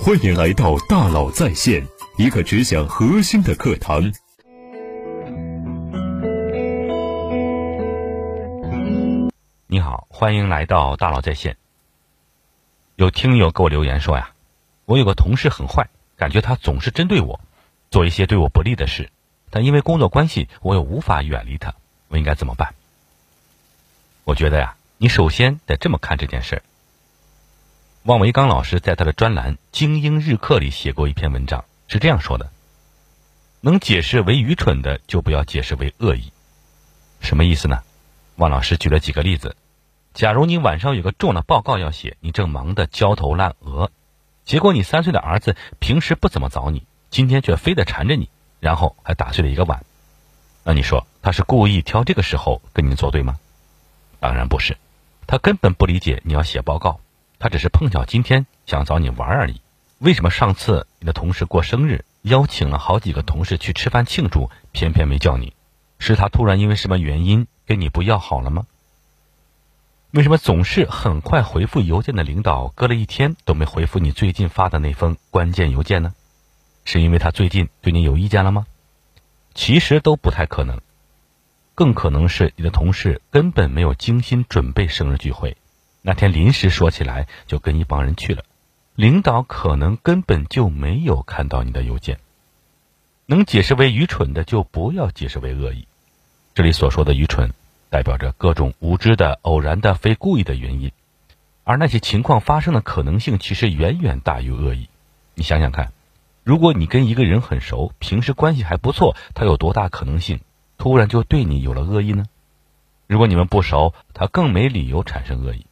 欢迎来到大佬在线，一个只讲核心的课堂。你好，欢迎来到大佬在线。有听友给我留言说呀，我有个同事很坏，感觉他总是针对我，做一些对我不利的事，但因为工作关系，我又无法远离他，我应该怎么办？我觉得呀，你首先得这么看这件事儿。汪维刚老师在他的专栏《精英日课》里写过一篇文章，是这样说的：能解释为愚蠢的，就不要解释为恶意。什么意思呢？汪老师举了几个例子。假如你晚上有个重要的报告要写，你正忙得焦头烂额，结果你三岁的儿子平时不怎么找你，今天却非得缠着你，然后还打碎了一个碗，那你说他是故意挑这个时候跟你作对吗？当然不是，他根本不理解你要写报告。他只是碰巧今天想找你玩而已。为什么上次你的同事过生日，邀请了好几个同事去吃饭庆祝，偏偏没叫你？是他突然因为什么原因跟你不要好了吗？为什么总是很快回复邮件的领导，隔了一天都没回复你最近发的那封关键邮件呢？是因为他最近对你有意见了吗？其实都不太可能，更可能是你的同事根本没有精心准备生日聚会。那天临时说起来就跟一帮人去了，领导可能根本就没有看到你的邮件。能解释为愚蠢的，就不要解释为恶意。这里所说的愚蠢，代表着各种无知的、偶然的、非故意的原因，而那些情况发生的可能性其实远远大于恶意。你想想看，如果你跟一个人很熟，平时关系还不错，他有多大可能性突然就对你有了恶意呢？如果你们不熟，他更没理由产生恶意。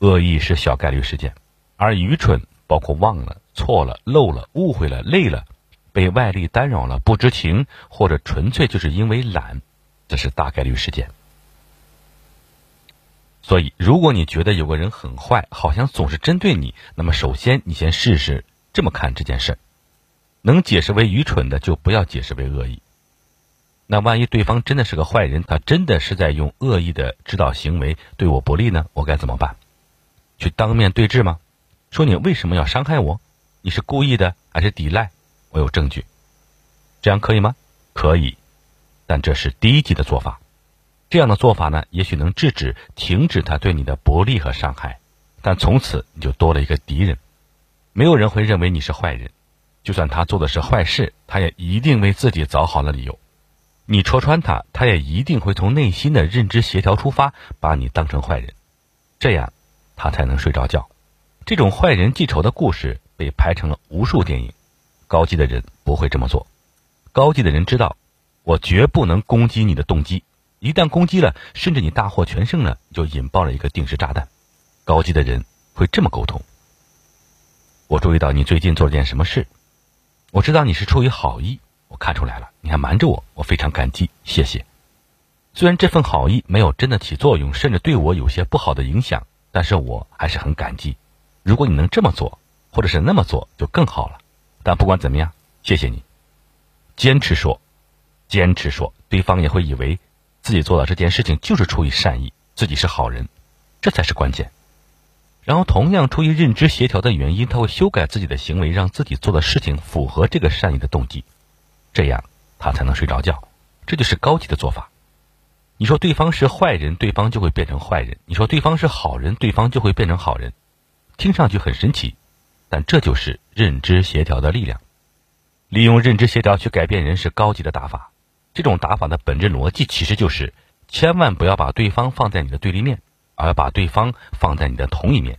恶意是小概率事件，而愚蠢包括忘了、错了、漏了、误会了、累了、被外力干扰了、不知情，或者纯粹就是因为懒，这是大概率事件。所以，如果你觉得有个人很坏，好像总是针对你，那么首先你先试试这么看这件事：能解释为愚蠢的，就不要解释为恶意。那万一对方真的是个坏人，他真的是在用恶意的指导行为对我不利呢？我该怎么办？去当面对质吗？说你为什么要伤害我？你是故意的还是抵赖？我有证据，这样可以吗？可以，但这是低级的做法。这样的做法呢，也许能制止、停止他对你的不利和伤害，但从此你就多了一个敌人。没有人会认为你是坏人，就算他做的是坏事，他也一定为自己找好了理由。你戳穿他，他也一定会从内心的认知协调出发，把你当成坏人。这样。他才能睡着觉。这种坏人记仇的故事被拍成了无数电影。高级的人不会这么做。高级的人知道，我绝不能攻击你的动机。一旦攻击了，甚至你大获全胜了，就引爆了一个定时炸弹。高级的人会这么沟通。我注意到你最近做了件什么事，我知道你是出于好意，我看出来了，你还瞒着我，我非常感激，谢谢。虽然这份好意没有真的起作用，甚至对我有些不好的影响。但是我还是很感激，如果你能这么做，或者是那么做，就更好了。但不管怎么样，谢谢你，坚持说，坚持说，对方也会以为自己做的这件事情就是出于善意，自己是好人，这才是关键。然后同样出于认知协调的原因，他会修改自己的行为，让自己做的事情符合这个善意的动机，这样他才能睡着觉。这就是高级的做法。你说对方是坏人，对方就会变成坏人；你说对方是好人，对方就会变成好人。听上去很神奇，但这就是认知协调的力量。利用认知协调去改变人是高级的打法。这种打法的本质逻辑其实就是：千万不要把对方放在你的对立面，而把对方放在你的同一面。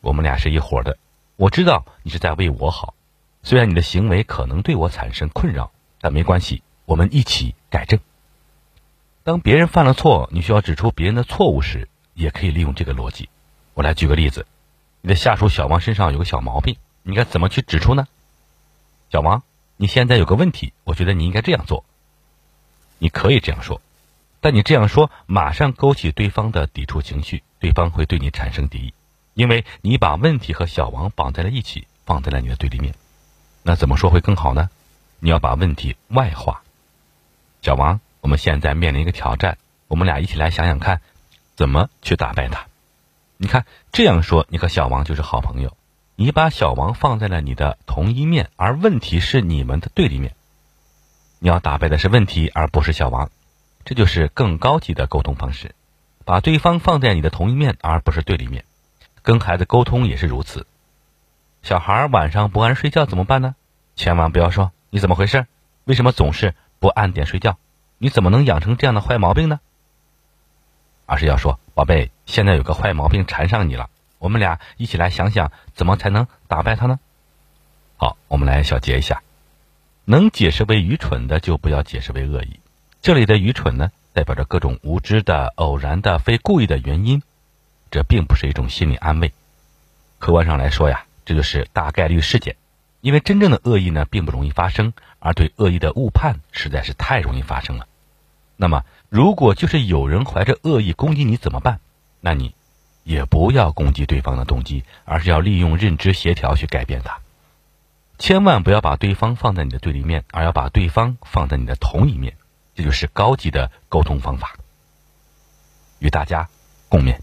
我们俩是一伙的，我知道你是在为我好。虽然你的行为可能对我产生困扰，但没关系，我们一起改正。当别人犯了错，你需要指出别人的错误时，也可以利用这个逻辑。我来举个例子：你的下属小王身上有个小毛病，你该怎么去指出呢？小王，你现在有个问题，我觉得你应该这样做。你可以这样说，但你这样说马上勾起对方的抵触情绪，对方会对你产生敌意，因为你把问题和小王绑在了一起，放在了你的对立面。那怎么说会更好呢？你要把问题外化，小王。我们现在面临一个挑战，我们俩一起来想想看，怎么去打败他。你看这样说，你和小王就是好朋友。你把小王放在了你的同一面，而问题是你们的对立面。你要打败的是问题，而不是小王，这就是更高级的沟通方式。把对方放在你的同一面，而不是对立面。跟孩子沟通也是如此。小孩晚上不按睡觉怎么办呢？千万不要说你怎么回事？为什么总是不按点睡觉？你怎么能养成这样的坏毛病呢？而是要说，宝贝，现在有个坏毛病缠上你了，我们俩一起来想想怎么才能打败他呢？好，我们来小结一下：能解释为愚蠢的，就不要解释为恶意。这里的愚蠢呢？代表着各种无知的、偶然的、非故意的原因，这并不是一种心理安慰。客观上来说呀，这就是大概率事件。因为真正的恶意呢，并不容易发生，而对恶意的误判实在是太容易发生了。那么，如果就是有人怀着恶意攻击你怎么办？那你也不要攻击对方的动机，而是要利用认知协调去改变它。千万不要把对方放在你的对立面，而要把对方放在你的同一面。这就是高级的沟通方法，与大家共勉。